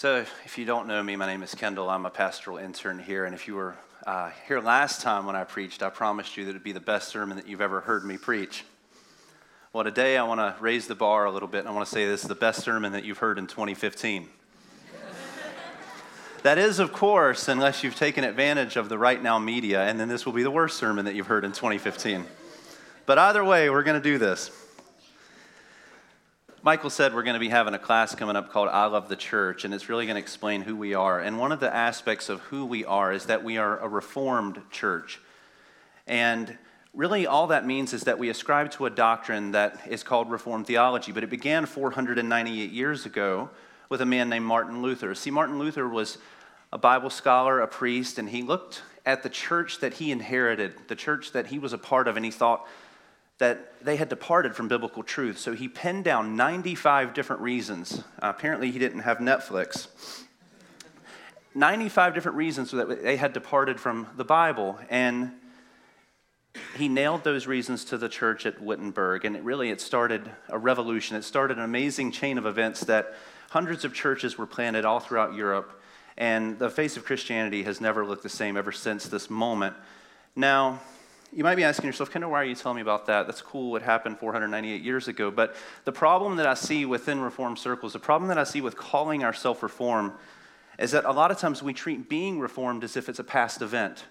So, if you don't know me, my name is Kendall. I'm a pastoral intern here. And if you were uh, here last time when I preached, I promised you that it would be the best sermon that you've ever heard me preach. Well, today I want to raise the bar a little bit, and I want to say this is the best sermon that you've heard in 2015. that is, of course, unless you've taken advantage of the RightNow Media, and then this will be the worst sermon that you've heard in 2015. But either way, we're going to do this. Michael said we're going to be having a class coming up called I Love the Church, and it's really going to explain who we are. And one of the aspects of who we are is that we are a reformed church. And really, all that means is that we ascribe to a doctrine that is called Reformed theology, but it began 498 years ago with a man named Martin Luther. See, Martin Luther was a Bible scholar, a priest, and he looked at the church that he inherited, the church that he was a part of, and he thought, that they had departed from biblical truth. So he penned down 95 different reasons. Uh, apparently, he didn't have Netflix. 95 different reasons that they had departed from the Bible. And he nailed those reasons to the church at Wittenberg. And it really, it started a revolution. It started an amazing chain of events that hundreds of churches were planted all throughout Europe. And the face of Christianity has never looked the same ever since this moment. Now, you might be asking yourself, Kendall, why are you telling me about that? That's cool, what happened 498 years ago. But the problem that I see within Reform circles, the problem that I see with calling ourselves Reform, is that a lot of times we treat being Reformed as if it's a past event.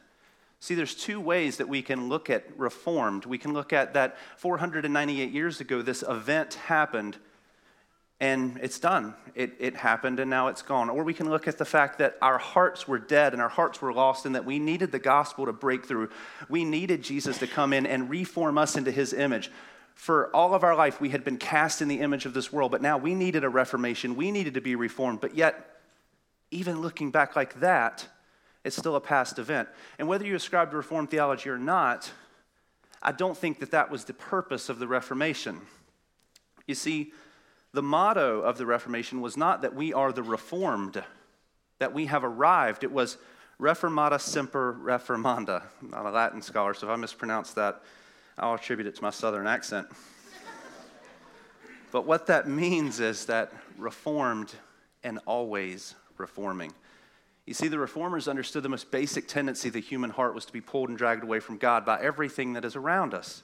See, there's two ways that we can look at Reformed. We can look at that 498 years ago, this event happened, and it's done. It, it happened and now it's gone. Or we can look at the fact that our hearts were dead and our hearts were lost and that we needed the gospel to break through. We needed Jesus to come in and reform us into his image. For all of our life, we had been cast in the image of this world, but now we needed a reformation. We needed to be reformed. But yet, even looking back like that, it's still a past event. And whether you ascribe to Reformed theology or not, I don't think that that was the purpose of the Reformation. You see, the motto of the Reformation was not that we are the Reformed, that we have arrived. It was Reformata Semper Reformanda. I'm not a Latin scholar, so if I mispronounce that, I'll attribute it to my southern accent. but what that means is that reformed and always reforming. You see, the reformers understood the most basic tendency the human heart was to be pulled and dragged away from God by everything that is around us.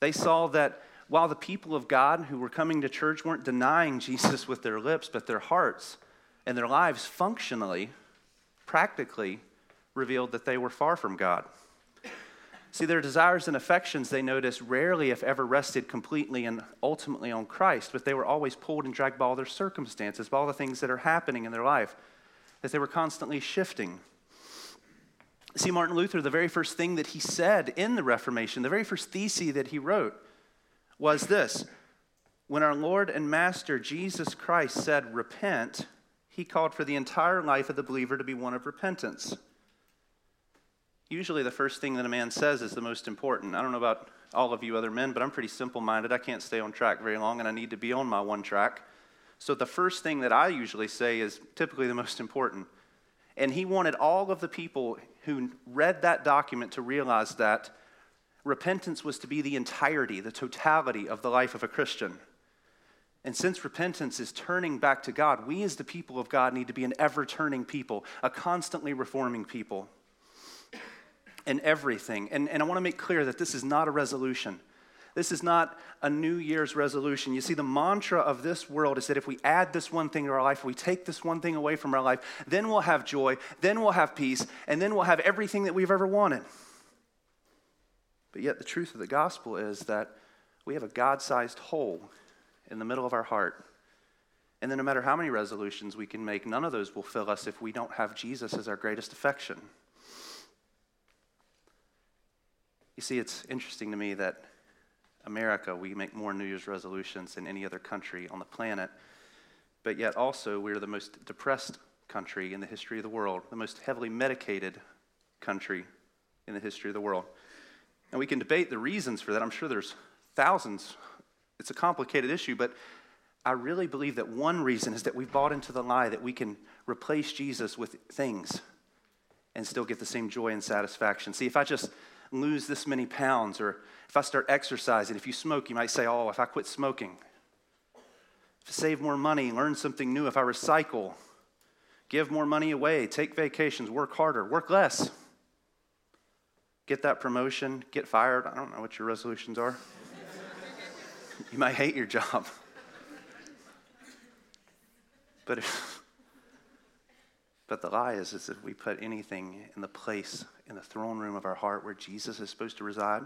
They saw that while the people of God who were coming to church weren't denying Jesus with their lips, but their hearts and their lives functionally, practically revealed that they were far from God. See, their desires and affections, they noticed, rarely, if ever, rested completely and ultimately on Christ, but they were always pulled and dragged by all their circumstances, by all the things that are happening in their life, that they were constantly shifting. See, Martin Luther, the very first thing that he said in the Reformation, the very first thesis that he wrote, was this when our Lord and Master Jesus Christ said, Repent, he called for the entire life of the believer to be one of repentance. Usually, the first thing that a man says is the most important. I don't know about all of you other men, but I'm pretty simple minded. I can't stay on track very long, and I need to be on my one track. So, the first thing that I usually say is typically the most important. And he wanted all of the people who read that document to realize that repentance was to be the entirety, the totality of the life of a Christian. And since repentance is turning back to God, we as the people of God need to be an ever turning people, a constantly reforming people in everything. And, and I want to make clear that this is not a resolution. This is not a New Year's resolution. You see, the mantra of this world is that if we add this one thing to our life, we take this one thing away from our life, then we'll have joy, then we'll have peace, and then we'll have everything that we've ever wanted. But yet, the truth of the gospel is that we have a God sized hole in the middle of our heart. And then, no matter how many resolutions we can make, none of those will fill us if we don't have Jesus as our greatest affection. You see, it's interesting to me that America, we make more New Year's resolutions than any other country on the planet, but yet also we're the most depressed country in the history of the world, the most heavily medicated country in the history of the world. And we can debate the reasons for that. I'm sure there's thousands. It's a complicated issue, but I really believe that one reason is that we've bought into the lie that we can replace Jesus with things and still get the same joy and satisfaction. See, if I just lose this many pounds, or if I start exercising, if you smoke, you might say, Oh, if I quit smoking, save more money, learn something new, if I recycle, give more money away, take vacations, work harder, work less, get that promotion, get fired. I don't know what your resolutions are. you might hate your job. But, if, but the lie is, is if we put anything in the place, in the throne room of our heart where Jesus is supposed to reside,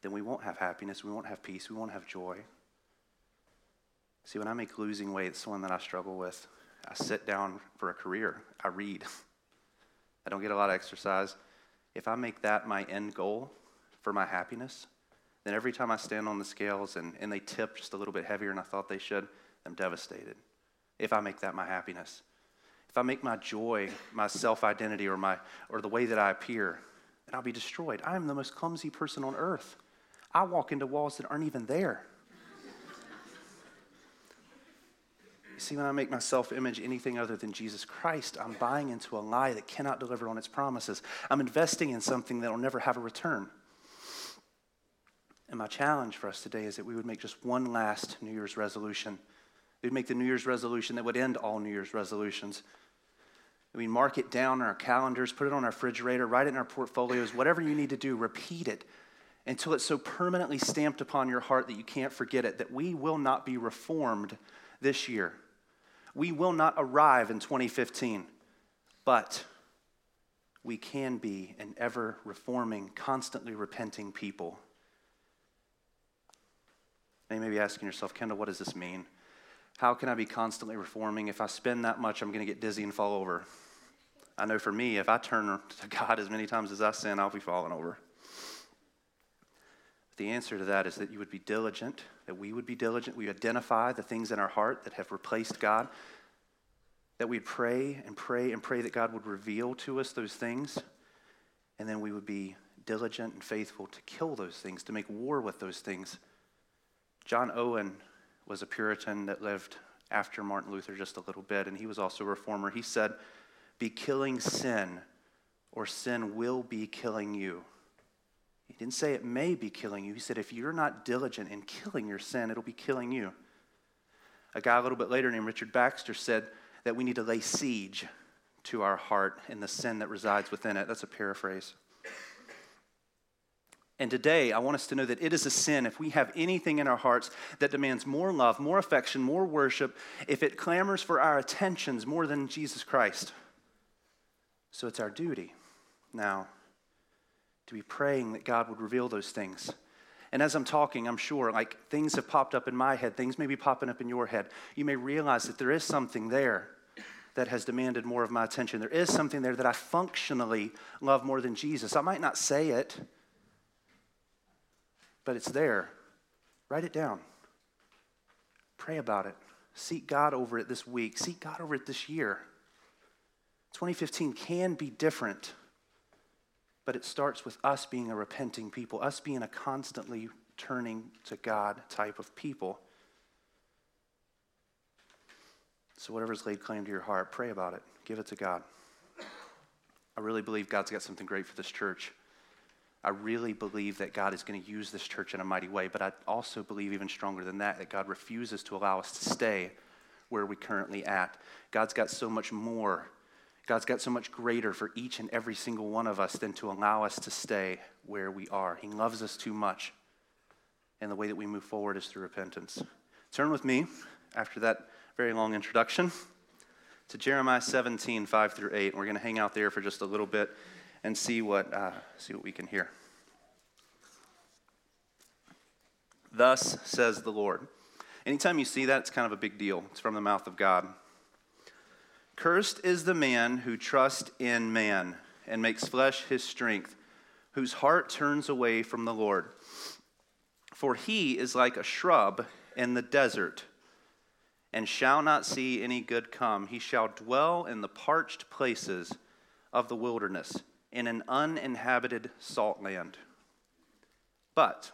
then we won't have happiness, we won't have peace, we won't have joy. See, when I make losing weight, it's one that I struggle with. I sit down for a career, I read. I don't get a lot of exercise. If I make that my end goal for my happiness, then every time I stand on the scales and, and they tip just a little bit heavier than I thought they should, I'm devastated. If I make that my happiness, if I make my joy my self identity or, my, or the way that I appear, then I'll be destroyed. I am the most clumsy person on earth. I walk into walls that aren't even there. You see, when I make my self image anything other than Jesus Christ, I'm buying into a lie that cannot deliver on its promises. I'm investing in something that will never have a return. And my challenge for us today is that we would make just one last New Year's resolution. We'd make the New Year's resolution that would end all New Year's resolutions. We mark it down on our calendars, put it on our refrigerator, write it in our portfolios, whatever you need to do, repeat it until it's so permanently stamped upon your heart that you can't forget it, that we will not be reformed this year we will not arrive in 2015, but we can be an ever reforming, constantly repenting people. Now you may be asking yourself, Kendall, what does this mean? How can I be constantly reforming? If I spend that much, I'm going to get dizzy and fall over. I know for me, if I turn to God as many times as I sin, I'll be falling over. The answer to that is that you would be diligent, that we would be diligent. We identify the things in our heart that have replaced God, that we'd pray and pray and pray that God would reveal to us those things, and then we would be diligent and faithful to kill those things, to make war with those things. John Owen was a Puritan that lived after Martin Luther just a little bit, and he was also a reformer. He said, Be killing sin, or sin will be killing you. He didn't say it may be killing you. He said, if you're not diligent in killing your sin, it'll be killing you. A guy a little bit later named Richard Baxter said that we need to lay siege to our heart and the sin that resides within it. That's a paraphrase. And today, I want us to know that it is a sin if we have anything in our hearts that demands more love, more affection, more worship, if it clamors for our attentions more than Jesus Christ. So it's our duty now to be praying that God would reveal those things. And as I'm talking, I'm sure like things have popped up in my head, things may be popping up in your head. You may realize that there is something there that has demanded more of my attention. There is something there that I functionally love more than Jesus. I might not say it, but it's there. Write it down. Pray about it. Seek God over it this week. Seek God over it this year. 2015 can be different but it starts with us being a repenting people, us being a constantly turning to God type of people. So, whatever's laid claim to your heart, pray about it. Give it to God. I really believe God's got something great for this church. I really believe that God is going to use this church in a mighty way, but I also believe, even stronger than that, that God refuses to allow us to stay where we currently at. God's got so much more God's got so much greater for each and every single one of us than to allow us to stay where we are. He loves us too much. And the way that we move forward is through repentance. Turn with me, after that very long introduction, to Jeremiah 17, 5 through 8. We're going to hang out there for just a little bit and see what, uh, see what we can hear. Thus says the Lord. Anytime you see that, it's kind of a big deal. It's from the mouth of God. Cursed is the man who trusts in man and makes flesh his strength, whose heart turns away from the Lord. For he is like a shrub in the desert and shall not see any good come. He shall dwell in the parched places of the wilderness, in an uninhabited salt land. But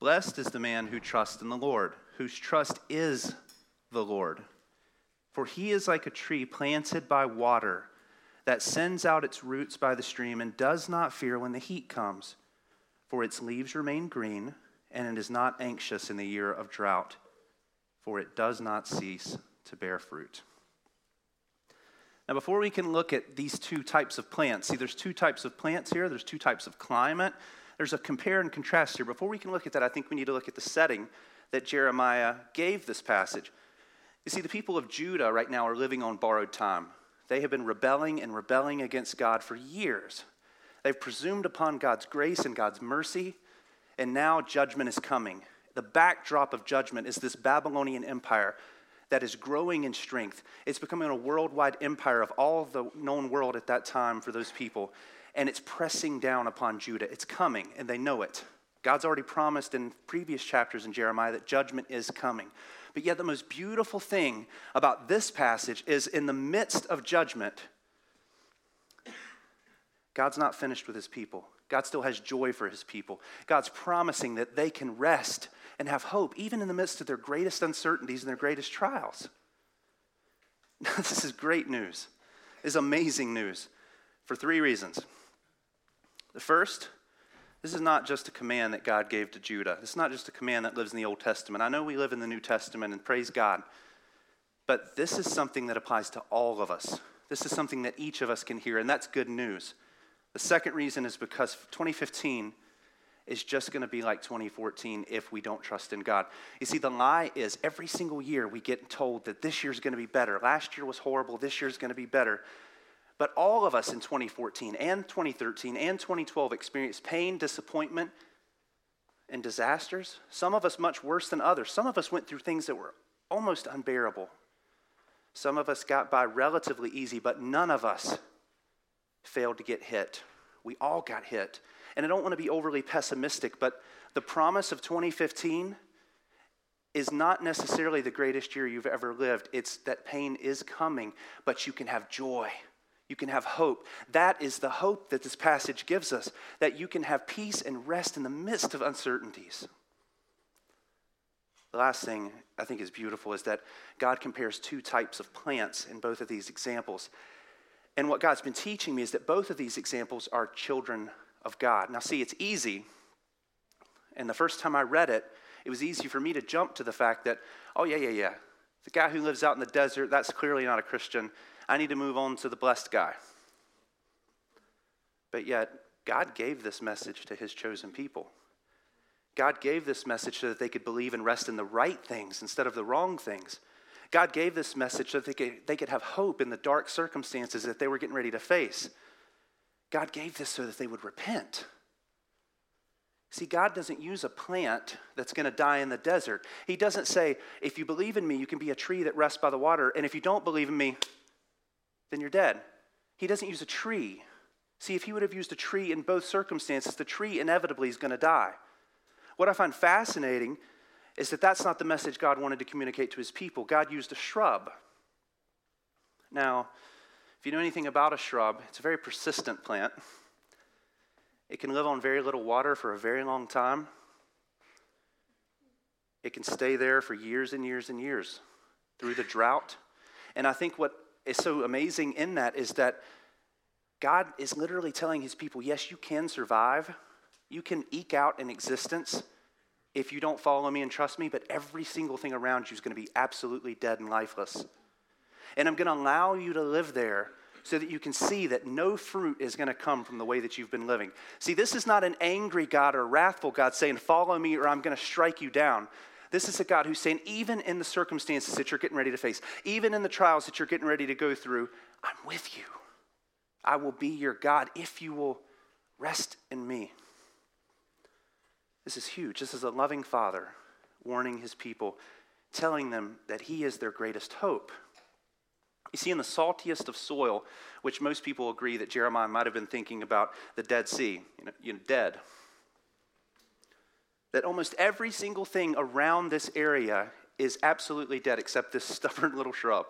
blessed is the man who trusts in the Lord, whose trust is the Lord. For he is like a tree planted by water that sends out its roots by the stream and does not fear when the heat comes, for its leaves remain green, and it is not anxious in the year of drought, for it does not cease to bear fruit. Now, before we can look at these two types of plants, see, there's two types of plants here, there's two types of climate. There's a compare and contrast here. Before we can look at that, I think we need to look at the setting that Jeremiah gave this passage. You see, the people of Judah right now are living on borrowed time. They have been rebelling and rebelling against God for years. They've presumed upon God's grace and God's mercy, and now judgment is coming. The backdrop of judgment is this Babylonian empire that is growing in strength. It's becoming a worldwide empire of all of the known world at that time for those people. And it's pressing down upon Judah. It's coming, and they know it. God's already promised in previous chapters in Jeremiah that judgment is coming. But yet, the most beautiful thing about this passage is in the midst of judgment, God's not finished with his people. God still has joy for his people. God's promising that they can rest and have hope, even in the midst of their greatest uncertainties and their greatest trials. Now, this is great news. This is amazing news for three reasons. The first, this is not just a command that God gave to Judah. This is not just a command that lives in the Old Testament. I know we live in the New Testament and praise God, but this is something that applies to all of us. This is something that each of us can hear, and that's good news. The second reason is because 2015 is just going to be like 2014 if we don't trust in God. You see, the lie is every single year we get told that this year's going to be better. Last year was horrible, this year's going to be better. But all of us in 2014 and 2013 and 2012 experienced pain, disappointment, and disasters. Some of us much worse than others. Some of us went through things that were almost unbearable. Some of us got by relatively easy, but none of us failed to get hit. We all got hit. And I don't want to be overly pessimistic, but the promise of 2015 is not necessarily the greatest year you've ever lived. It's that pain is coming, but you can have joy. You can have hope. That is the hope that this passage gives us, that you can have peace and rest in the midst of uncertainties. The last thing I think is beautiful is that God compares two types of plants in both of these examples. And what God's been teaching me is that both of these examples are children of God. Now, see, it's easy. And the first time I read it, it was easy for me to jump to the fact that, oh, yeah, yeah, yeah. The guy who lives out in the desert, that's clearly not a Christian. I need to move on to the blessed guy. But yet, God gave this message to his chosen people. God gave this message so that they could believe and rest in the right things instead of the wrong things. God gave this message so that they could, they could have hope in the dark circumstances that they were getting ready to face. God gave this so that they would repent. See, God doesn't use a plant that's going to die in the desert. He doesn't say, if you believe in me, you can be a tree that rests by the water, and if you don't believe in me, then you're dead. He doesn't use a tree. See, if he would have used a tree in both circumstances, the tree inevitably is going to die. What I find fascinating is that that's not the message God wanted to communicate to his people. God used a shrub. Now, if you know anything about a shrub, it's a very persistent plant. It can live on very little water for a very long time. It can stay there for years and years and years through the drought. And I think what is so amazing in that is that God is literally telling his people yes, you can survive, you can eke out an existence if you don't follow me and trust me, but every single thing around you is going to be absolutely dead and lifeless. And I'm going to allow you to live there so that you can see that no fruit is going to come from the way that you've been living. See, this is not an angry God or wrathful God saying, Follow me or I'm going to strike you down. This is a God who's saying, even in the circumstances that you're getting ready to face, even in the trials that you're getting ready to go through, I'm with you. I will be your God if you will rest in me. This is huge. This is a loving father warning his people, telling them that he is their greatest hope. You see, in the saltiest of soil, which most people agree that Jeremiah might have been thinking about the Dead Sea, you know, you know dead. That almost every single thing around this area is absolutely dead except this stubborn little shrub.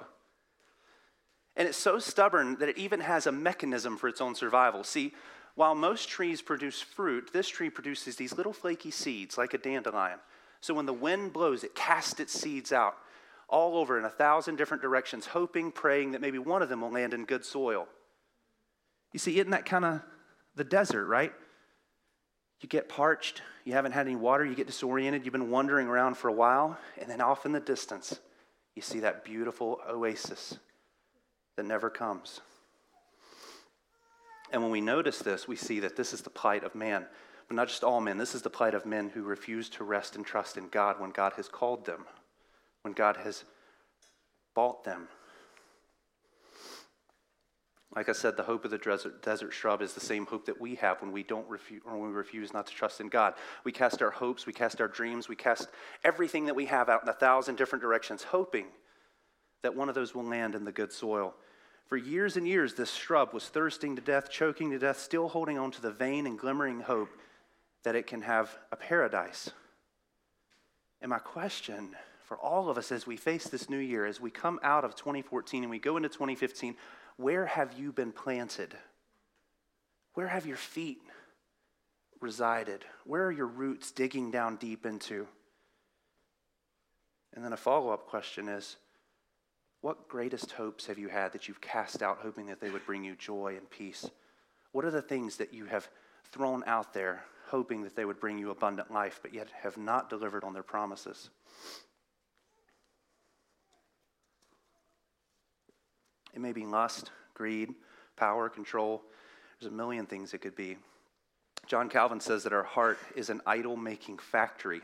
And it's so stubborn that it even has a mechanism for its own survival. See, while most trees produce fruit, this tree produces these little flaky seeds like a dandelion. So when the wind blows, it casts its seeds out all over in a thousand different directions, hoping, praying that maybe one of them will land in good soil. You see, isn't that kind of the desert, right? You get parched, you haven't had any water, you get disoriented, you've been wandering around for a while, and then off in the distance, you see that beautiful oasis that never comes. And when we notice this, we see that this is the plight of man. But not just all men, this is the plight of men who refuse to rest and trust in God when God has called them, when God has bought them. Like I said, the hope of the desert, desert shrub is the same hope that we have when we don't refuse, or when we refuse not to trust in God. We cast our hopes, we cast our dreams, we cast everything that we have out in a thousand different directions, hoping that one of those will land in the good soil. For years and years, this shrub was thirsting to death, choking to death, still holding on to the vain and glimmering hope that it can have a paradise. And my question for all of us as we face this new year, as we come out of 2014 and we go into 2015, where have you been planted? Where have your feet resided? Where are your roots digging down deep into? And then a follow up question is what greatest hopes have you had that you've cast out, hoping that they would bring you joy and peace? What are the things that you have thrown out there, hoping that they would bring you abundant life, but yet have not delivered on their promises? It may be lust, greed, power, control. There's a million things it could be. John Calvin says that our heart is an idol making factory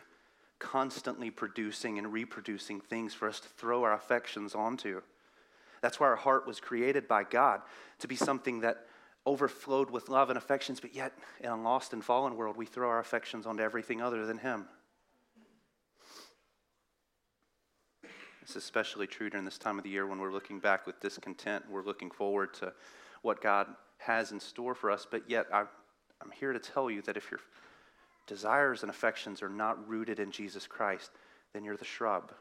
constantly producing and reproducing things for us to throw our affections onto. That's why our heart was created by God to be something that overflowed with love and affections, but yet in a lost and fallen world, we throw our affections onto everything other than Him. It's especially true during this time of the year when we're looking back with discontent. We're looking forward to what God has in store for us, but yet I, I'm here to tell you that if you're desires and affections are not rooted in Jesus Christ, then you're the shrub.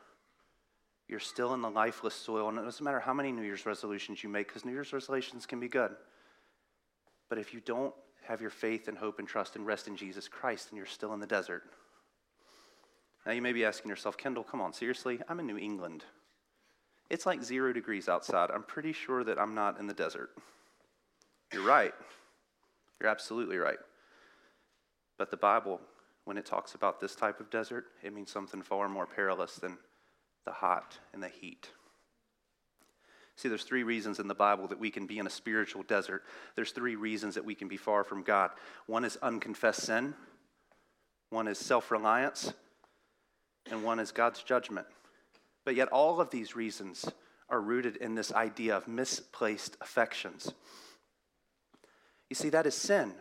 You're still in the lifeless soil. And it doesn't matter how many New Year's resolutions you make, because New Year's resolutions can be good. But if you don't have your faith and hope and trust and rest in Jesus Christ, then you're still in the desert. Now you may be asking yourself, Kendall, come on, seriously? I'm in New England. It's like zero degrees outside. I'm pretty sure that I'm not in the desert. You're right. You're absolutely right. But the Bible, when it talks about this type of desert, it means something far more perilous than the hot and the heat. See, there's three reasons in the Bible that we can be in a spiritual desert. There's three reasons that we can be far from God. One is unconfessed sin, one is self reliance, and one is God's judgment. But yet, all of these reasons are rooted in this idea of misplaced affections. You see, that is sin.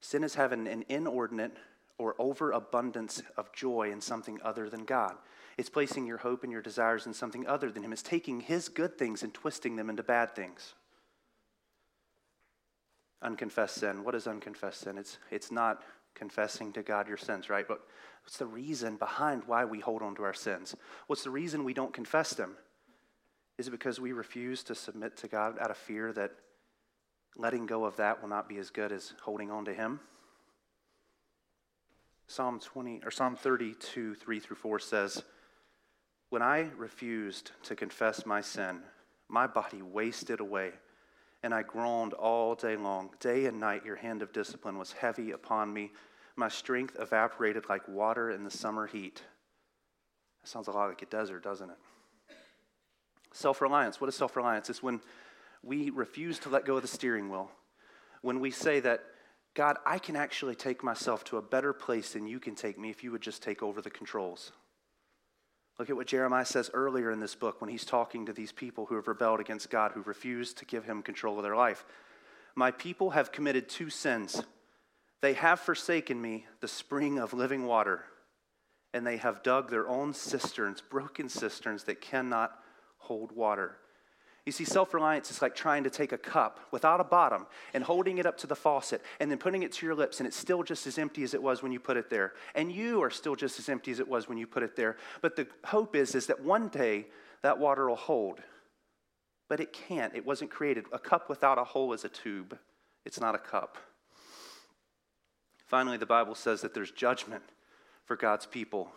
Sin is having an inordinate or overabundance of joy in something other than God. It's placing your hope and your desires in something other than Him. It's taking His good things and twisting them into bad things. Unconfessed sin. What is unconfessed sin? It's, it's not confessing to God your sins, right? But what's the reason behind why we hold on to our sins? What's the reason we don't confess them? Is it because we refuse to submit to God out of fear that letting go of that will not be as good as holding on to him. Psalm 20 or Psalm 32, 3 through 4 says, When I refused to confess my sin, my body wasted away, and I groaned all day long. Day and night your hand of discipline was heavy upon me. My strength evaporated like water in the summer heat. That sounds a lot like a desert, doesn't it? Self reliance. What is self reliance? It's when we refuse to let go of the steering wheel, when we say that, God, I can actually take myself to a better place than you can take me if you would just take over the controls. Look at what Jeremiah says earlier in this book when he's talking to these people who have rebelled against God, who refused to give him control of their life. My people have committed two sins. They have forsaken me, the spring of living water, and they have dug their own cisterns, broken cisterns that cannot hold water. You see, self reliance is like trying to take a cup without a bottom and holding it up to the faucet and then putting it to your lips, and it's still just as empty as it was when you put it there. And you are still just as empty as it was when you put it there. But the hope is, is that one day that water will hold. But it can't. It wasn't created. A cup without a hole is a tube, it's not a cup. Finally, the Bible says that there's judgment for God's people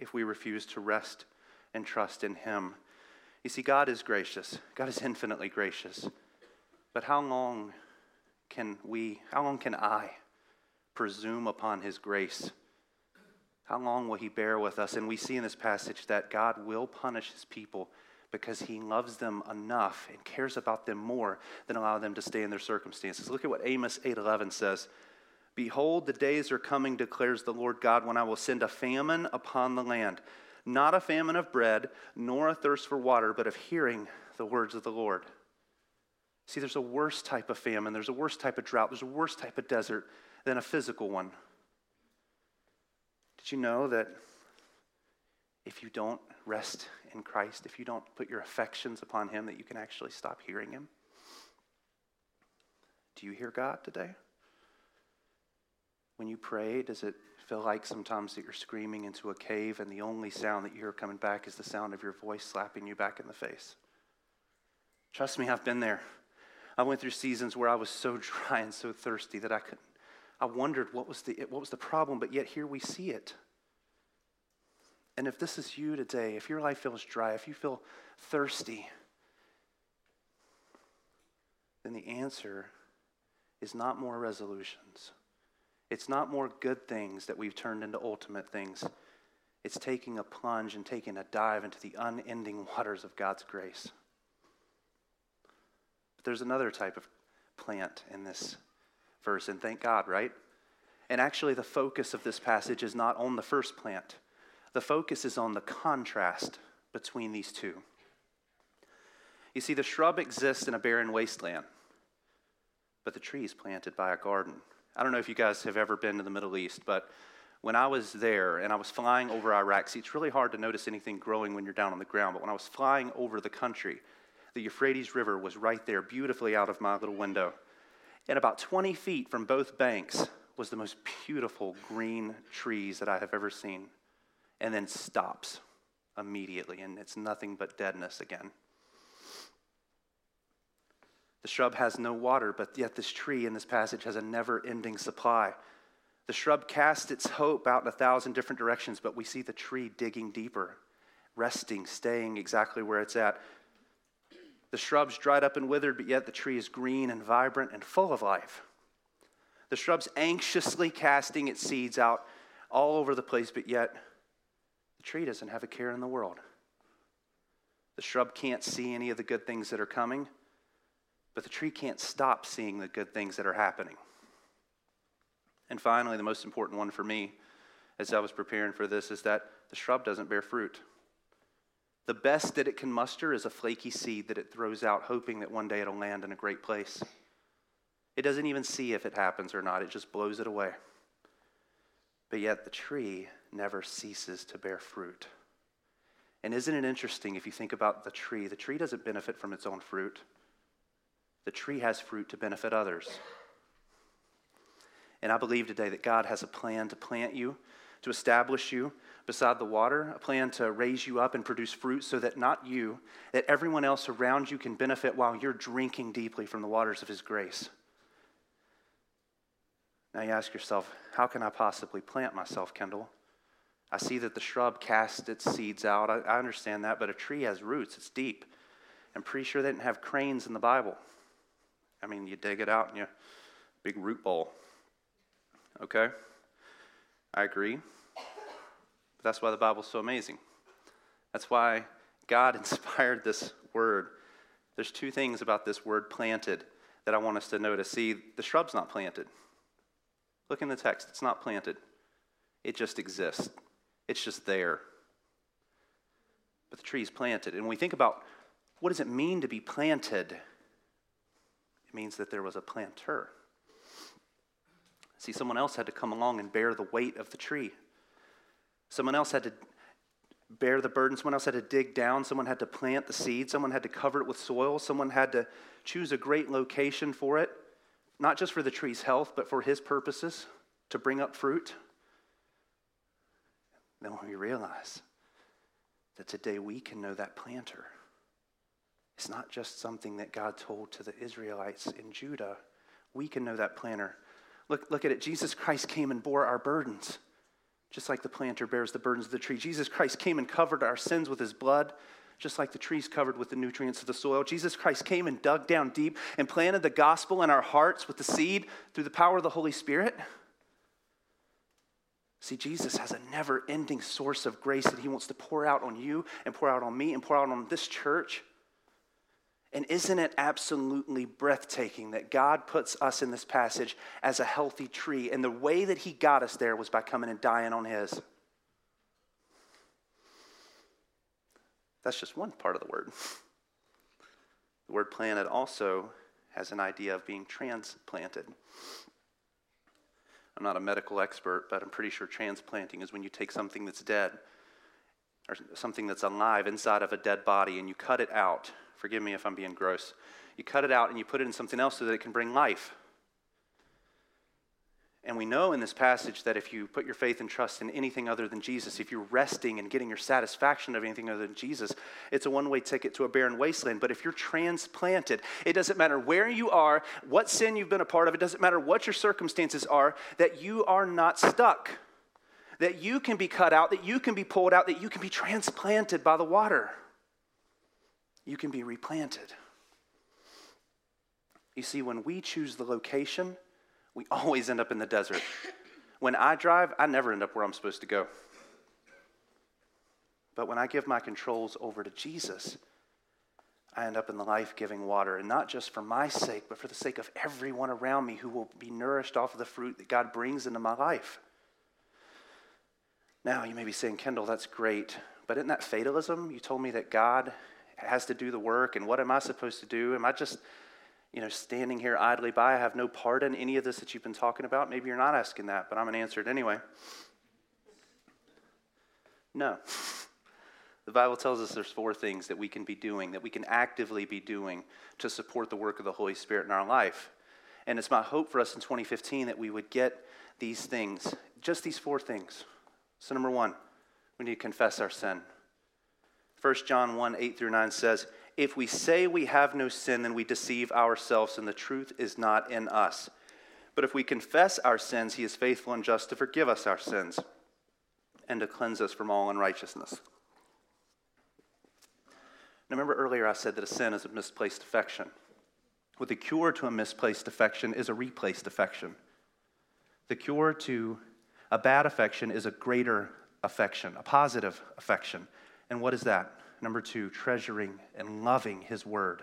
if we refuse to rest and trust in Him. You see, God is gracious, God is infinitely gracious. But how long can we, how long can I presume upon his grace? How long will he bear with us? And we see in this passage that God will punish his people because he loves them enough and cares about them more than allow them to stay in their circumstances. Look at what Amos 8:11 says. Behold, the days are coming, declares the Lord God, when I will send a famine upon the land, not a famine of bread, nor a thirst for water, but of hearing the words of the Lord. See, there's a worse type of famine, there's a worse type of drought, there's a worse type of desert than a physical one. Did you know that if you don't rest in Christ, if you don't put your affections upon Him, that you can actually stop hearing Him? Do you hear God today? When you pray, does it feel like sometimes that you're screaming into a cave and the only sound that you hear coming back is the sound of your voice slapping you back in the face? Trust me, I've been there. I went through seasons where I was so dry and so thirsty that I couldn't. I wondered what was the what was the problem, but yet here we see it. And if this is you today, if your life feels dry, if you feel thirsty, then the answer is not more resolutions. It's not more good things that we've turned into ultimate things. It's taking a plunge and taking a dive into the unending waters of God's grace. But there's another type of plant in this verse, and thank God, right? And actually, the focus of this passage is not on the first plant, the focus is on the contrast between these two. You see, the shrub exists in a barren wasteland, but the tree is planted by a garden. I don't know if you guys have ever been to the Middle East, but when I was there and I was flying over Iraq, see, it's really hard to notice anything growing when you're down on the ground, but when I was flying over the country, the Euphrates River was right there, beautifully out of my little window. And about 20 feet from both banks was the most beautiful green trees that I have ever seen, and then stops immediately, and it's nothing but deadness again. The shrub has no water, but yet this tree in this passage has a never ending supply. The shrub casts its hope out in a thousand different directions, but we see the tree digging deeper, resting, staying exactly where it's at. The shrub's dried up and withered, but yet the tree is green and vibrant and full of life. The shrub's anxiously casting its seeds out all over the place, but yet the tree doesn't have a care in the world. The shrub can't see any of the good things that are coming. But the tree can't stop seeing the good things that are happening. And finally, the most important one for me as I was preparing for this is that the shrub doesn't bear fruit. The best that it can muster is a flaky seed that it throws out, hoping that one day it'll land in a great place. It doesn't even see if it happens or not, it just blows it away. But yet the tree never ceases to bear fruit. And isn't it interesting if you think about the tree? The tree doesn't benefit from its own fruit the tree has fruit to benefit others. And I believe today that God has a plan to plant you, to establish you beside the water, a plan to raise you up and produce fruit so that not you, that everyone else around you can benefit while you're drinking deeply from the waters of His grace. Now you ask yourself, how can I possibly plant myself, Kendall? I see that the shrub casts its seeds out. I, I understand that, but a tree has roots, it's deep. I'm pretty sure they didn't have cranes in the Bible. I mean, you dig it out and you big root ball. Okay? I agree. But that's why the Bible's so amazing. That's why God inspired this word. There's two things about this word planted that I want us to notice. See, the shrub's not planted. Look in the text, it's not planted. It just exists. It's just there. But the tree's planted. And when we think about what does it mean to be planted? Means that there was a planter. See, someone else had to come along and bear the weight of the tree. Someone else had to bear the burden. Someone else had to dig down. Someone had to plant the seed. Someone had to cover it with soil. Someone had to choose a great location for it, not just for the tree's health, but for his purposes to bring up fruit. Then when we realize that today we can know that planter. It's not just something that God told to the Israelites in Judah. We can know that planter. Look, look at it. Jesus Christ came and bore our burdens, just like the planter bears the burdens of the tree. Jesus Christ came and covered our sins with his blood, just like the tree's covered with the nutrients of the soil. Jesus Christ came and dug down deep and planted the gospel in our hearts with the seed through the power of the Holy Spirit. See, Jesus has a never ending source of grace that he wants to pour out on you and pour out on me and pour out on this church. And isn't it absolutely breathtaking that God puts us in this passage as a healthy tree? And the way that He got us there was by coming and dying on His. That's just one part of the word. The word planted also has an idea of being transplanted. I'm not a medical expert, but I'm pretty sure transplanting is when you take something that's dead or something that's alive inside of a dead body and you cut it out Forgive me if I'm being gross. You cut it out and you put it in something else so that it can bring life. And we know in this passage that if you put your faith and trust in anything other than Jesus, if you're resting and getting your satisfaction of anything other than Jesus, it's a one way ticket to a barren wasteland. But if you're transplanted, it doesn't matter where you are, what sin you've been a part of, it doesn't matter what your circumstances are, that you are not stuck. That you can be cut out, that you can be pulled out, that you can be transplanted by the water you can be replanted. You see, when we choose the location, we always end up in the desert. When I drive, I never end up where I'm supposed to go. But when I give my controls over to Jesus, I end up in the life giving water. And not just for my sake, but for the sake of everyone around me who will be nourished off of the fruit that God brings into my life. Now, you may be saying, Kendall, that's great. But isn't that fatalism? You told me that God has to do the work and what am I supposed to do? Am I just, you know, standing here idly by? I have no part in any of this that you've been talking about. Maybe you're not asking that, but I'm going to answer it anyway. No. The Bible tells us there's four things that we can be doing, that we can actively be doing to support the work of the Holy Spirit in our life. And it's my hope for us in 2015 that we would get these things, just these four things. So, number one, we need to confess our sin. 1 John 1 8 through 9 says, If we say we have no sin, then we deceive ourselves, and the truth is not in us. But if we confess our sins, he is faithful and just to forgive us our sins and to cleanse us from all unrighteousness. Now, remember earlier I said that a sin is a misplaced affection. Well, the cure to a misplaced affection is a replaced affection. The cure to a bad affection is a greater affection, a positive affection. And what is that? Number two, treasuring and loving his word.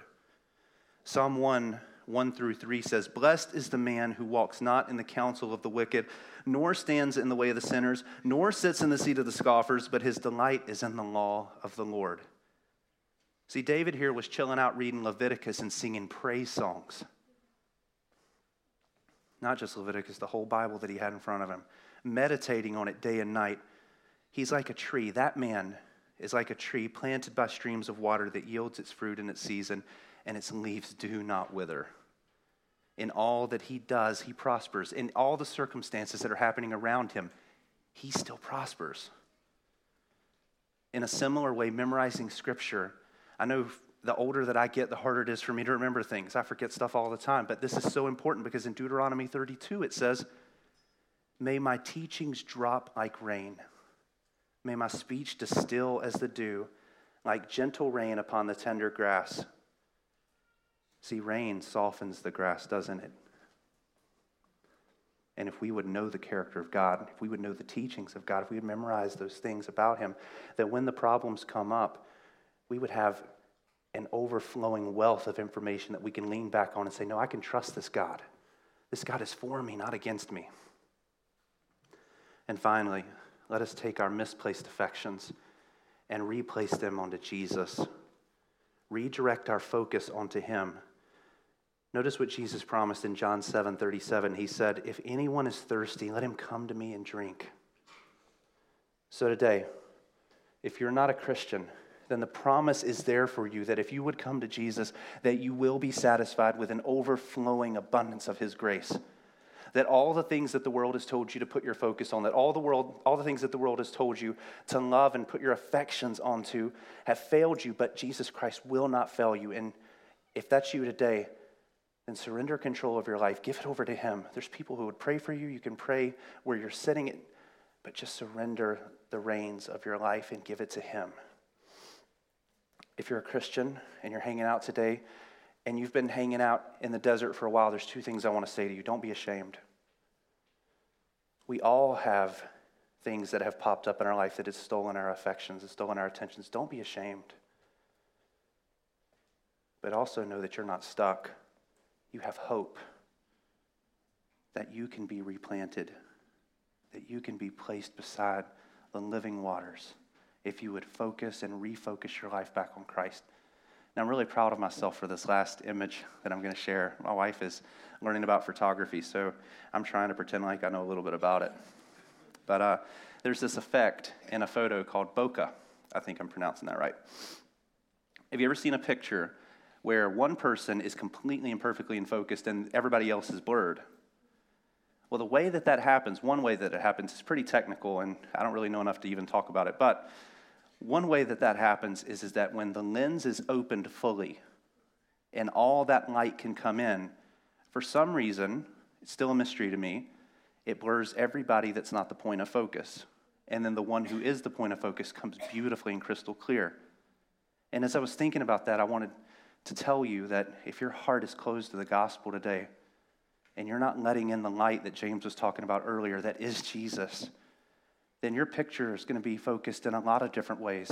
Psalm 1 1 through 3 says, Blessed is the man who walks not in the counsel of the wicked, nor stands in the way of the sinners, nor sits in the seat of the scoffers, but his delight is in the law of the Lord. See, David here was chilling out reading Leviticus and singing praise songs. Not just Leviticus, the whole Bible that he had in front of him, meditating on it day and night. He's like a tree. That man is like a tree planted by streams of water that yields its fruit in its season, and its leaves do not wither. In all that he does, he prospers. In all the circumstances that are happening around him, he still prospers. In a similar way, memorizing scripture, I know the older that I get, the harder it is for me to remember things. I forget stuff all the time, but this is so important because in Deuteronomy 32 it says, May my teachings drop like rain May my speech distill as the dew, like gentle rain upon the tender grass. See, rain softens the grass, doesn't it? And if we would know the character of God, if we would know the teachings of God, if we would memorize those things about Him, that when the problems come up, we would have an overflowing wealth of information that we can lean back on and say, No, I can trust this God. This God is for me, not against me. And finally, let us take our misplaced affections and replace them onto Jesus. Redirect our focus onto Him. Notice what Jesus promised in John 7 37. He said, If anyone is thirsty, let him come to me and drink. So today, if you're not a Christian, then the promise is there for you that if you would come to Jesus, that you will be satisfied with an overflowing abundance of his grace that all the things that the world has told you to put your focus on, that all the world, all the things that the world has told you to love and put your affections onto have failed you, but Jesus Christ will not fail you. And if that's you today, then surrender control of your life. Give it over to Him. There's people who would pray for you. You can pray where you're sitting, but just surrender the reins of your life and give it to Him. If you're a Christian and you're hanging out today, and you've been hanging out in the desert for a while, there's two things I want to say to you. Don't be ashamed. We all have things that have popped up in our life that has stolen our affections, has stolen our attentions. Don't be ashamed. But also know that you're not stuck. You have hope that you can be replanted, that you can be placed beside the living waters if you would focus and refocus your life back on Christ. Now, I'm really proud of myself for this last image that I'm going to share. My wife is learning about photography, so I'm trying to pretend like I know a little bit about it. But uh, there's this effect in a photo called bokeh. I think I'm pronouncing that right. Have you ever seen a picture where one person is completely and perfectly in focus and everybody else is blurred? Well, the way that that happens, one way that it happens is pretty technical, and I don't really know enough to even talk about it. But one way that that happens is, is that when the lens is opened fully and all that light can come in, for some reason, it's still a mystery to me, it blurs everybody that's not the point of focus. And then the one who is the point of focus comes beautifully and crystal clear. And as I was thinking about that, I wanted to tell you that if your heart is closed to the gospel today, and you're not letting in the light that James was talking about earlier, that is Jesus, then your picture is going to be focused in a lot of different ways.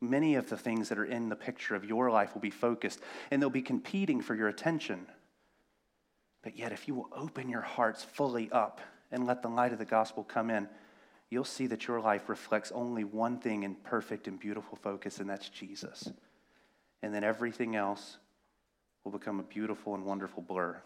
Many of the things that are in the picture of your life will be focused, and they'll be competing for your attention. But yet, if you will open your hearts fully up and let the light of the gospel come in, you'll see that your life reflects only one thing in perfect and beautiful focus, and that's Jesus. And then everything else will become a beautiful and wonderful blur.